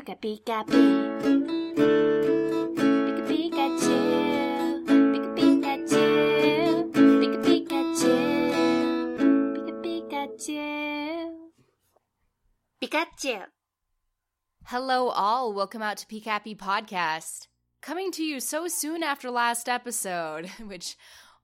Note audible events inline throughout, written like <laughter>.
Pika, Pika, Pika. Pika Pikachu, Pika Pikachu, Pika Pikachu, Pika Pikachu, Pikachu. Hello, all. Welcome out to Peak Happy Podcast. Coming to you so soon after last episode, <laughs> which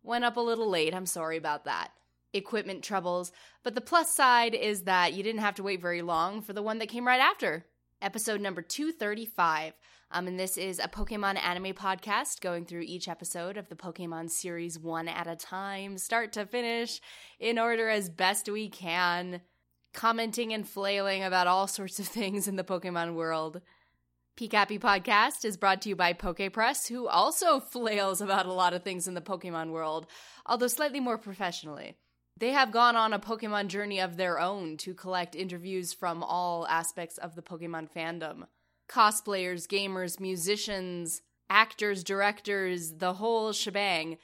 went up a little late. I'm sorry about that. Equipment troubles. But the plus side is that you didn't have to wait very long for the one that came right after. Episode number 235. Um, and this is a Pokemon anime podcast going through each episode of the Pokemon series one at a time, start to finish, in order as best we can commenting and flailing about all sorts of <laughs> things in the Pokemon world. Peak Podcast is brought to you by PokePress, who also <laughs> flails about a lot of things in the Pokemon world, although slightly more professionally. They have gone on a Pokemon journey of their own to collect interviews from all aspects of the Pokemon fandom cosplayers, gamers, musicians, actors, directors, the whole shebang.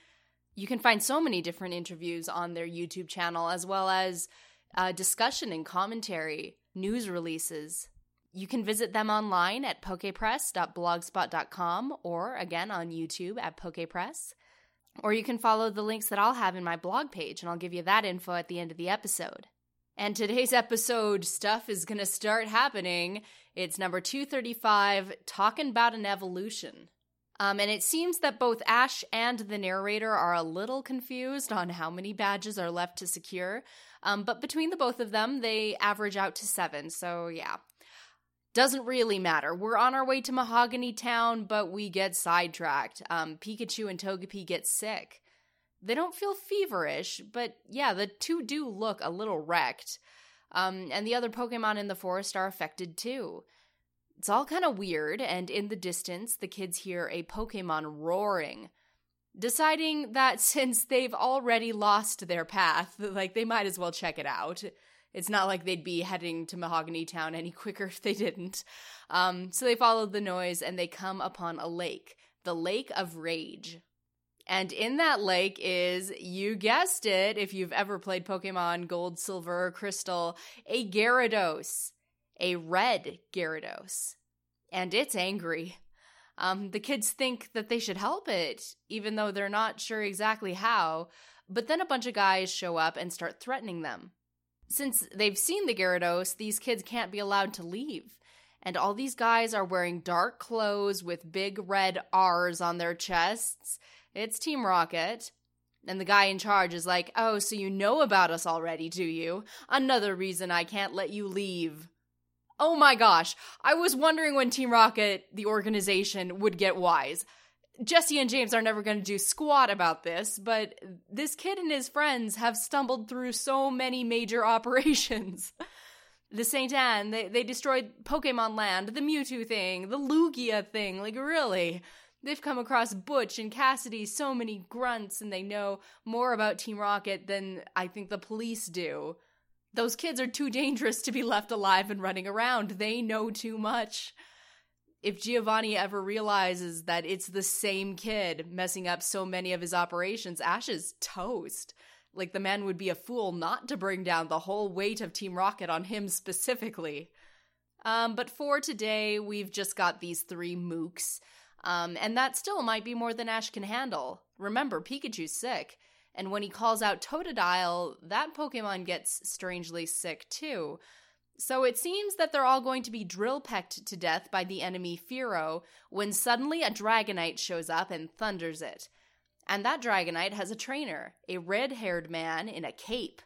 You can find so many different interviews on their YouTube channel, as well as uh, discussion and commentary, news releases. You can visit them online at pokepress.blogspot.com or again on YouTube at pokepress. Or you can follow the links that I'll have in my blog page, and I'll give you that info at the end of the episode. And today's <laughs> episode stuff is going to start happening. It's number 235, talking about an evolution. Um, and it seems that both Ash and the narrator are a little confused on how many badges are left to secure. Um, but between the both of them, they average out to seven. So, yeah. Doesn't really matter. We're on our way to Mahogany Town, but we get sidetracked. Um, Pikachu and Togepi get sick. They don't feel feverish, but yeah, the two do look a little wrecked. Um, and the other Pokemon in the forest are affected too. It's all kind of weird, and in the distance, the kids hear a Pokemon roaring, deciding that <laughs> since they've already lost their path, like they might as well check it out. It's not like they'd be heading to Mahogany Town any <laughs> quicker if they didn't. Um, so they follow the noise and they come upon a lake, the Lake of Rage. And in that lake is, you guessed it, if you've ever played Pokemon Gold, Silver, or Crystal, a Gyarados, a red Gyarados. And it's angry. Um, the kids think that they should help it, even though they're not sure exactly how. But then a bunch of guys show up and start threatening them. Since they've seen the Gyarados, these kids can't be allowed to leave. And all these guys are wearing dark clothes with big red R's on their chests it's Team Rocket. And the guy in charge is like, Oh, so you know about us already, do you? Another reason I can't let you leave. Oh my gosh, I was wondering when Team Rocket, the organization, would get wise. Jessie and James are never going to do squat about this, but this kid and his friends have stumbled through so many major <laughs> operations. the St. Anne, they, they destroyed Pokemon Land, the Mewtwo thing, the Lugia thing, like really. They've come across Butch and Cassidy, so many grunts, and they know more about Team Rocket than I think the police do. Those kids are too dangerous to be left alive and running around. They know too much. If Giovanni ever realizes that it's the same kid messing up so many of his operations, Ash is toast. Like, the man would be a fool not to bring down the whole weight of Team Rocket on him specifically. Um, but for today, we've just got these three mooks. Um, and that still might be more than Ash can handle. Remember, Pikachu's sick. And when he calls out Totodile, that Pokemon gets strangely sick too. So it seems that they're all going to be drill pecked to death by the enemy Fearow when suddenly a Dragonite shows up and thunders it. And that Dragonite has a trainer, a red haired man in a cape.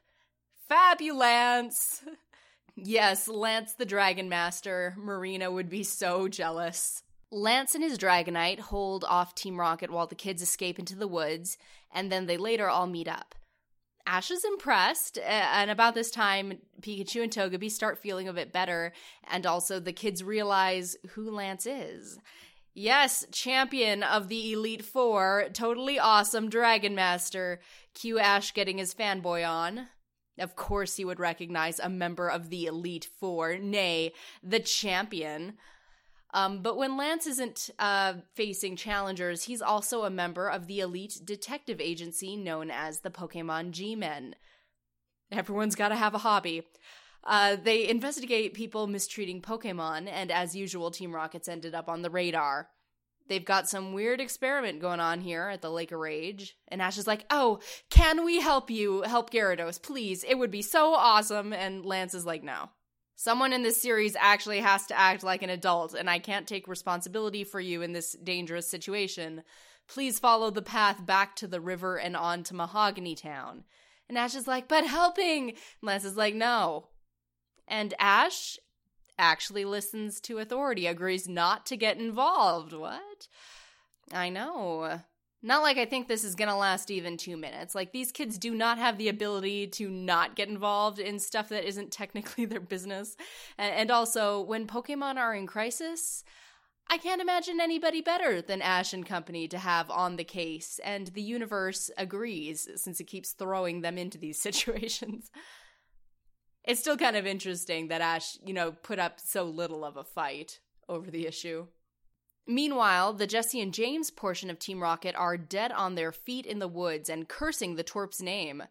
Fabulance! <laughs> yes, Lance the Dragon Master. Marina would be so jealous. Lance and his Dragonite hold off Team Rocket while the kids escape into the woods, and then they later all meet up. Ash is impressed, and about this time, Pikachu and Togepi start feeling a bit better, and also the kids realize who Lance is. Yes, champion of the Elite Four, totally awesome Dragon Master. Q Ash getting his fanboy on. Of course, he would recognize a member of the Elite Four, nay, the champion. Um, but when Lance isn't uh, facing challengers, he's also a member of the elite detective agency known as the Pokemon G Men. Everyone's got to have a hobby. Uh, they investigate people mistreating Pokemon, and as usual, Team Rocket's ended up on the radar. They've got some weird experiment going on here at the Lake of Rage. And Ash is like, Oh, can we help you help Gyarados? Please, it would be so awesome. And Lance is like, No. Someone in this series actually has to act like an adult, and I can't take responsibility for you in this dangerous situation. Please follow the path back to the river and on to Mahogany Town. And Ash is like, But helping! And Lance is like, No. And Ash actually listens to authority, agrees not to get involved. What? I know. Not like I think this is gonna last even two minutes. Like, these kids do not have the ability to not get involved in stuff that isn't technically <laughs> their business. And also, when Pokemon are in crisis, I can't imagine anybody better than Ash and company to have on the case, and the universe agrees since it keeps throwing them into these <laughs> situations it's still kind of interesting that Ash, you know, put up so little of a fight over the issue. Meanwhile, the Jessie and James portion of Team Rocket are dead on their feet in the woods and cursing the twerp's name,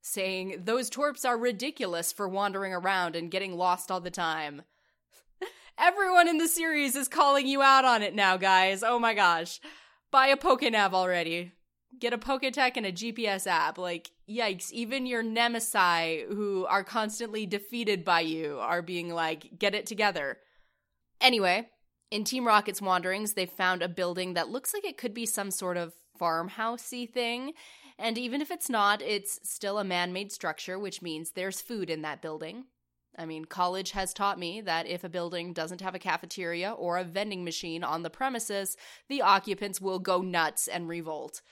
saying, Those twerps are ridiculous for wandering around and getting lost all the time. <laughs> Everyone in the series is calling you out on it now, guys. Oh my gosh. Buy a Pokenav already get a Poketch and a GPS app. Like, yikes, even your nemesis who are constantly defeated by you are being like, get it together. Anyway, in Team Rocket's wanderings, they found a building that looks like it could be some sort of farmhousey thing. And even if it's not, it's still a man made structure, which means there's food in that building. I mean, college has taught me that if a building doesn't have a cafeteria or a vending machine on the premises, the occupants will go nuts and revolt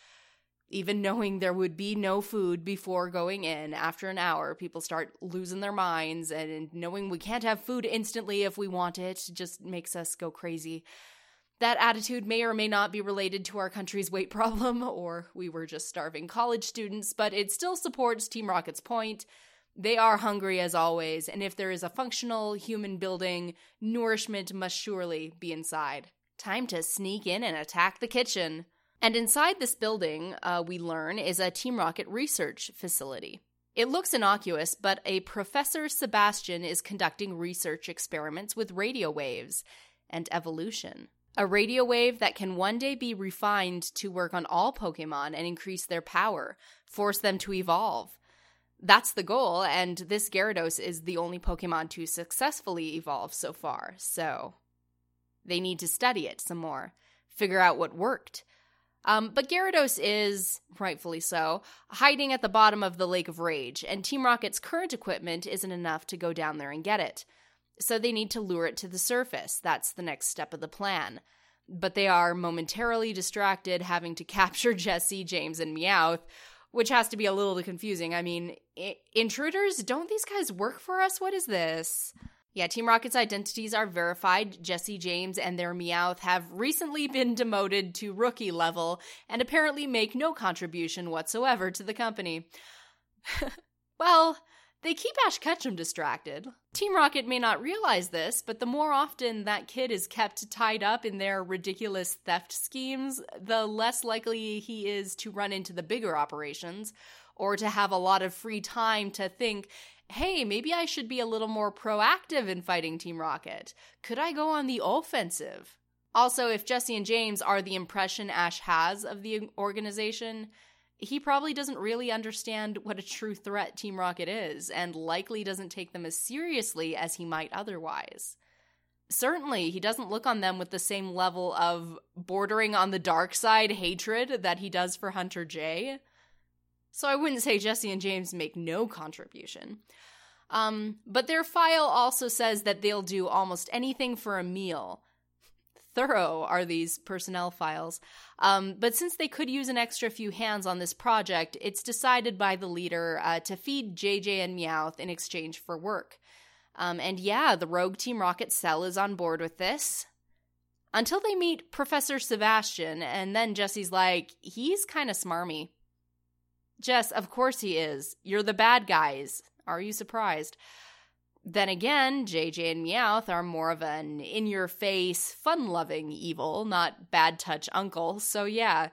even knowing there would be no food before going in after an hour people start losing their minds and knowing we can't have food instantly if we want it just makes us go crazy. That attitude may or may not be related to our country's weight problem <laughs> or we were just starving college students but it still supports team rocket's point. They are hungry as always and if there is a functional human building nourishment must surely be inside. Time to sneak in and attack the kitchen and inside this building, uh, we learn, is a Team Rocket research facility. It looks innocuous, but a Professor Sebastian is conducting research experiments with radio waves and evolution. A radio wave that can one day be refined to work on all Pokemon and increase their power, force them to evolve. That's the goal, and this Gyarados is the only Pokemon to successfully evolve so far, so they need to study it some more, figure out what worked, um, but Gyarados is, rightfully so, hiding at the bottom of the Lake of Rage, and Team Rocket's current equipment isn't enough to go down there and get it. So they need to lure it to the surface. That's the next step of the plan. But they are momentarily distracted, having to <laughs> capture Jessie, James, and Meowth, which has to be a little confusing. I mean, I- intruders? Don't these guys work for us? What is this? Yeah, Team Rocket's identities are verified. Jessie James and their Meowth have recently been demoted to rookie level and apparently make no contribution whatsoever to the company. <laughs> well, they keep Ash Ketchum distracted. Team Rocket may not realize this, but the more often that kid is kept tied up in their ridiculous theft schemes, the less likely he is to run into the bigger operations or to have a lot of free time to think hey, maybe I should be a little more proactive in fighting Team Rocket. Could I go on the offensive? Also, if Jessie and James are the impression Ash has of the organization, he probably doesn't really understand what a true threat Team Rocket is, and likely doesn't take them as seriously as he might otherwise. Certainly, he doesn't look on them with the same level of bordering on the dark side hatred that he does for Hunter J. So I wouldn't say Jessie and James make no contribution. Um, but their file also says that they'll do almost anything for a meal. Thorough are these personnel files. Um, but since they could use an extra few hands on this project, it's decided by the leader uh, to feed JJ and Meowth in exchange for work. Um, and yeah, the Rogue Team Rocket Cell is on board with this. Until they meet Professor Sebastian, and then Jessie's like, he's kind of smarmy. Jess, of course he is. You're the bad guys. Are you surprised? Then again, JJ and Meowth are more of an in your face, fun loving evil, not bad touch uncle. So, yeah,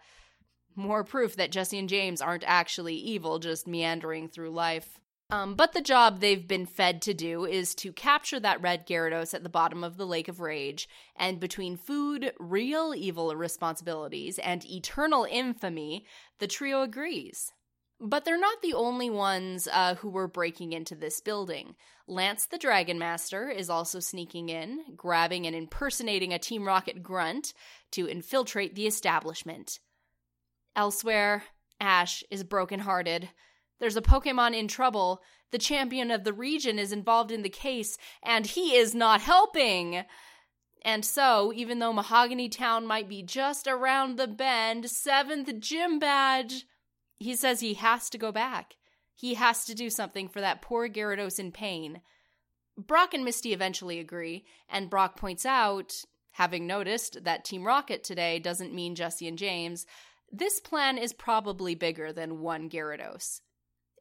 more proof that Jessie and James aren't actually evil, just meandering through life. Um, but the job they've been fed to do is to capture that red Gyarados at the bottom of the Lake of Rage, and between food, real evil responsibilities, and eternal infamy, the trio agrees. But they're not the only ones uh, who were breaking into this building. Lance the Dragon Master is also sneaking in, grabbing and impersonating a Team Rocket grunt to infiltrate the establishment. Elsewhere, Ash is brokenhearted. There's a Pokemon in trouble. The champion of the region is involved in the case, and he is not helping. And so, even though Mahogany Town might be just around the bend, seventh gym badge he says he has to go back. He has to do something for that poor Gyarados in pain. Brock and Misty eventually agree, and Brock points out, having noticed that Team Rocket today doesn't mean Jessie and James, this plan is probably bigger than one Gyarados.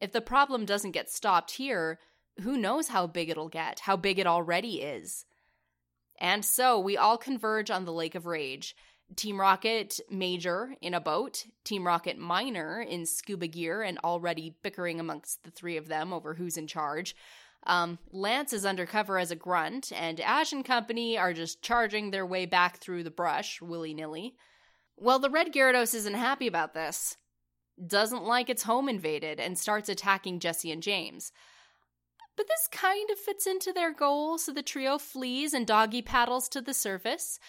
If the problem doesn't get stopped here, who knows how big it'll get, how big it already is. And so we all converge on the Lake of Rage, Team Rocket Major in a boat, Team Rocket Minor in scuba gear, and already bickering amongst the three of them over who's in charge. Um, Lance is undercover as a grunt, and Ash and company are just charging their way back through the brush willy nilly. Well, the Red Gyarados isn't happy about this. Doesn't like its home invaded and starts attacking Jessie and James. But this kind of fits into their goal, so the trio flees and doggy paddles to the surface.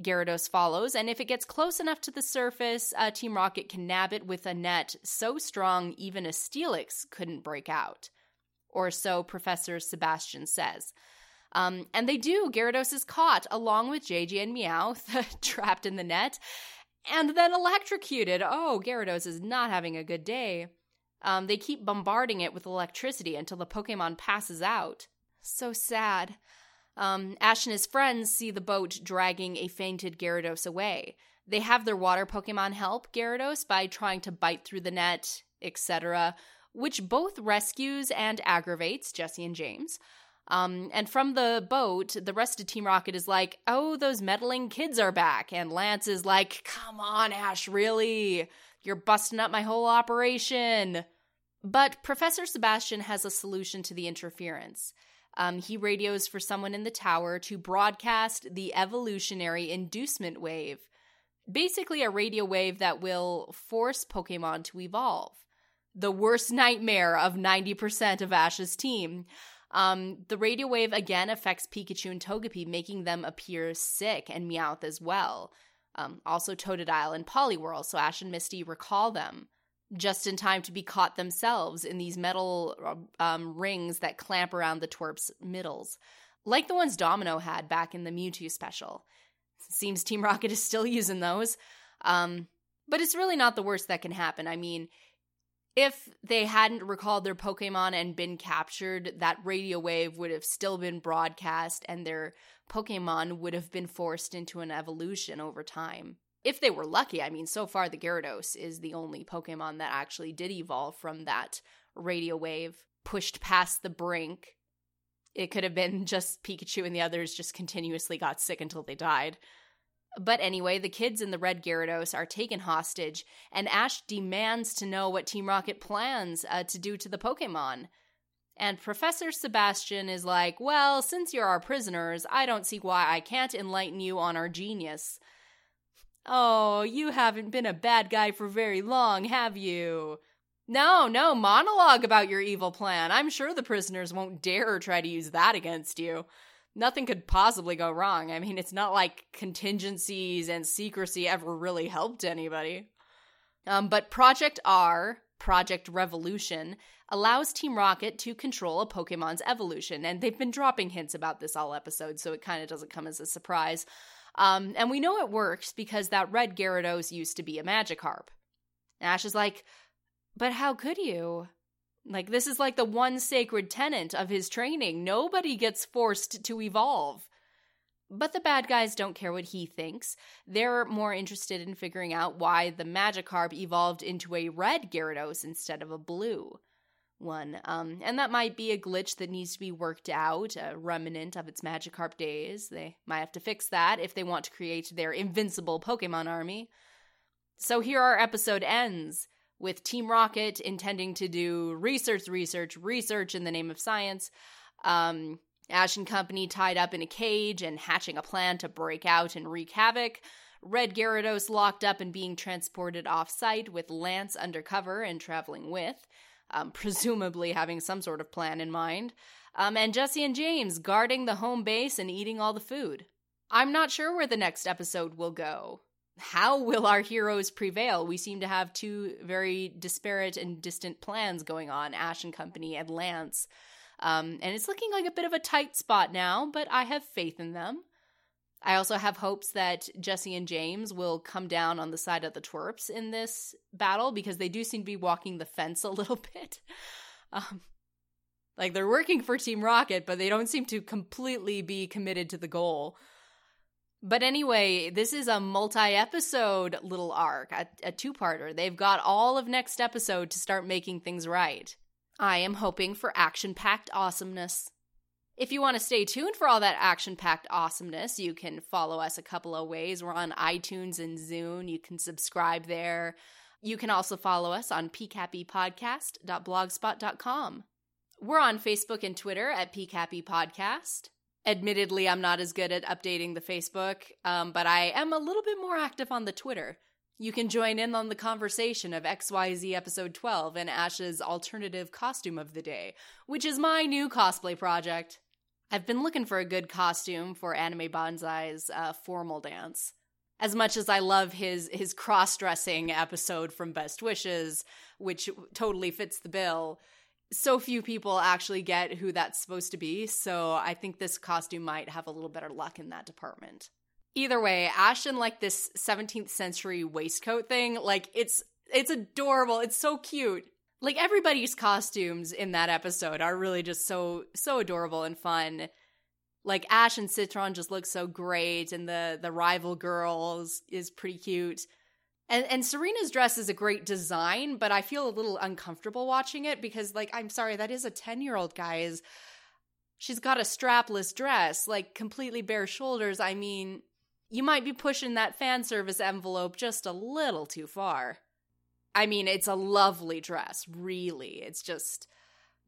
Gyarados follows, and if it gets close enough to the surface, uh, Team Rocket can nab it with a net so strong even a Steelix couldn't break out. Or so Professor Sebastian says. Um, and they do. Gyarados is caught along with JJ and Meowth, <laughs> trapped in the net, and then electrocuted. Oh, Gyarados is not having a good day. Um, they keep bombarding it with electricity until the Pokemon passes out. So sad. Um, Ash and his friends see the boat dragging a fainted Gyarados away. They have their water Pokemon help Gyarados by trying to bite through the net, etc., which both rescues and aggravates Jessie and James. Um, and from the boat, the rest of Team Rocket is like, oh, those meddling kids are back. And Lance is like, come on, Ash, really? You're busting up my whole operation. But Professor Sebastian has a solution to the interference. Um, he radios for someone in the tower to broadcast the evolutionary inducement wave. Basically, a radio wave that will force Pokemon to evolve. The worst nightmare of 90% of Ash's team. Um, the radio wave again affects Pikachu and Togepi, making them appear sick and Meowth as well. Um, also, Totodile and Poliwhirl, so Ash and Misty recall them just in time to be caught themselves in these metal um, rings that clamp around the twerp's middles, like the ones Domino had back in the Mewtwo special. Seems Team Rocket is still using those. Um, but it's really not the worst that can happen. I mean, if they hadn't recalled their Pokemon and been captured, that radio wave would have still been broadcast and their Pokemon would have been forced into an evolution over time if they were lucky, I mean, so far the Gyarados is the only Pokemon that actually did evolve from that radio wave, pushed past the brink. It could have been <laughs> just Pikachu and the others just continuously got sick until they died. But anyway, the kids in the red Gyarados are taken hostage, and Ash demands to know what Team Rocket plans uh, to do to the Pokemon. And Professor Sebastian is like, Well, since you're our prisoners, I don't see why I can't enlighten you on our genius. Oh, you haven't been a bad guy for very long, have you? No, no, monologue about your evil plan. I'm sure the prisoners won't dare try to use that against you. Nothing could possibly go wrong. I mean, it's not like contingencies and secrecy ever really helped anybody. Um, but Project R, Project Revolution, allows Team Rocket to control a Pokemon's evolution, and they've been dropping hints about this all episode, so it kind of doesn't come as a surprise. Um, and we know it works because that red Gyarados used to be a Magikarp. Ash is like, but how could you? Like, this is like the one sacred tenet of his training. Nobody gets forced to evolve. But the bad guys don't care what he thinks. They're more interested in figuring out why the Magikarp evolved into a red Gyarados instead of a blue one. Um, and that might be a glitch that needs to be worked out, a remnant of its Magikarp days. They might have to fix that if they want to create their invincible Pokemon army. So here our episode ends with Team Rocket intending to do research, research, research in the name of science. Um, Ash and company tied up in a cage and hatching a plan to break out and wreak havoc. Red Gyarados locked up and being transported off site with Lance undercover and traveling with um, <laughs> presumably having some sort of plan in mind, um, and Jessie and James guarding the home base and eating all the food. I'm not sure where the next episode will go. How will our heroes prevail? We seem to have two very disparate and distant plans going on Ash and Company and Lance. Um, and it's looking like a bit of a tight spot now, but I have faith in them. I also have hopes that Jessie and James will come down on the side of the twerps in this battle because they do seem to be walking the fence a <laughs> little bit. Um, like they're working for Team Rocket, but they don't seem to completely be committed to the goal. But anyway, this is a multi episode little arc, a, a two parter. They've got all of next episode to start making things right. I am hoping for action packed awesomeness. If you want to stay tuned for all that action packed awesomeness, you can follow us a couple of ways. We're on iTunes and Zune. You can subscribe there. You can also follow us on pcappypodcast.blogspot.com. We're on Facebook and Twitter at pcappypodcast. Admittedly, I'm not as good at updating the Facebook, um, but I am a little bit more active on the Twitter. You can join in on the conversation of XYZ episode 12 and Ash's alternative costume of the day, which is my new cosplay project. I've been looking for a good costume for Anime Banzai's uh, formal dance. As much as I love his his cross dressing episode from Best Wishes, which totally fits the bill, so few people actually get who that's supposed to be. So I think this costume might have a little better luck in that department. Either way, Ashton like this 17th century waistcoat thing, like it's it's adorable. It's so cute. Like everybody's costumes in that episode are really just so so adorable and fun. Like ash and citron just look so great and the the rival girls is pretty cute. And and serena's dress is a great design but i feel a little uncomfortable watching it because like i'm sorry that is a 10 year old guys. She's got a strapless dress like completely bare shoulders. I mean you might be pushing that fan service envelope just a little too far I mean, it's a lovely dress, really. It's just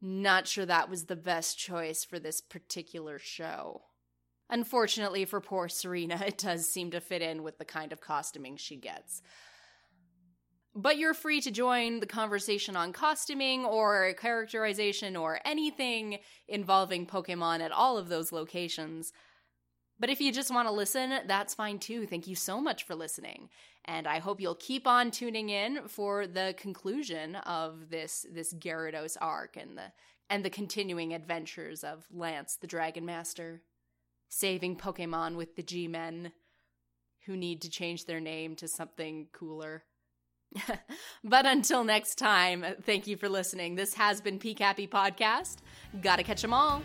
not sure that was the best choice for this particular show. Unfortunately for poor Serena, <laughs> it does seem to fit in with the kind of costuming she gets. But you're free to join the conversation on costuming or characterization or anything involving Pokemon at all of those locations. But if you just want to listen, that's fine too. Thank you so much for listening. And I hope you'll keep on tuning in for the conclusion of this this Gyarados arc and the and the continuing adventures of Lance the Dragon Master, saving Pokemon with the G-Men who need to change their name to something cooler. <laughs> but until next time, thank you for listening. This has been PCAPy Podcast. Gotta catch 'em all.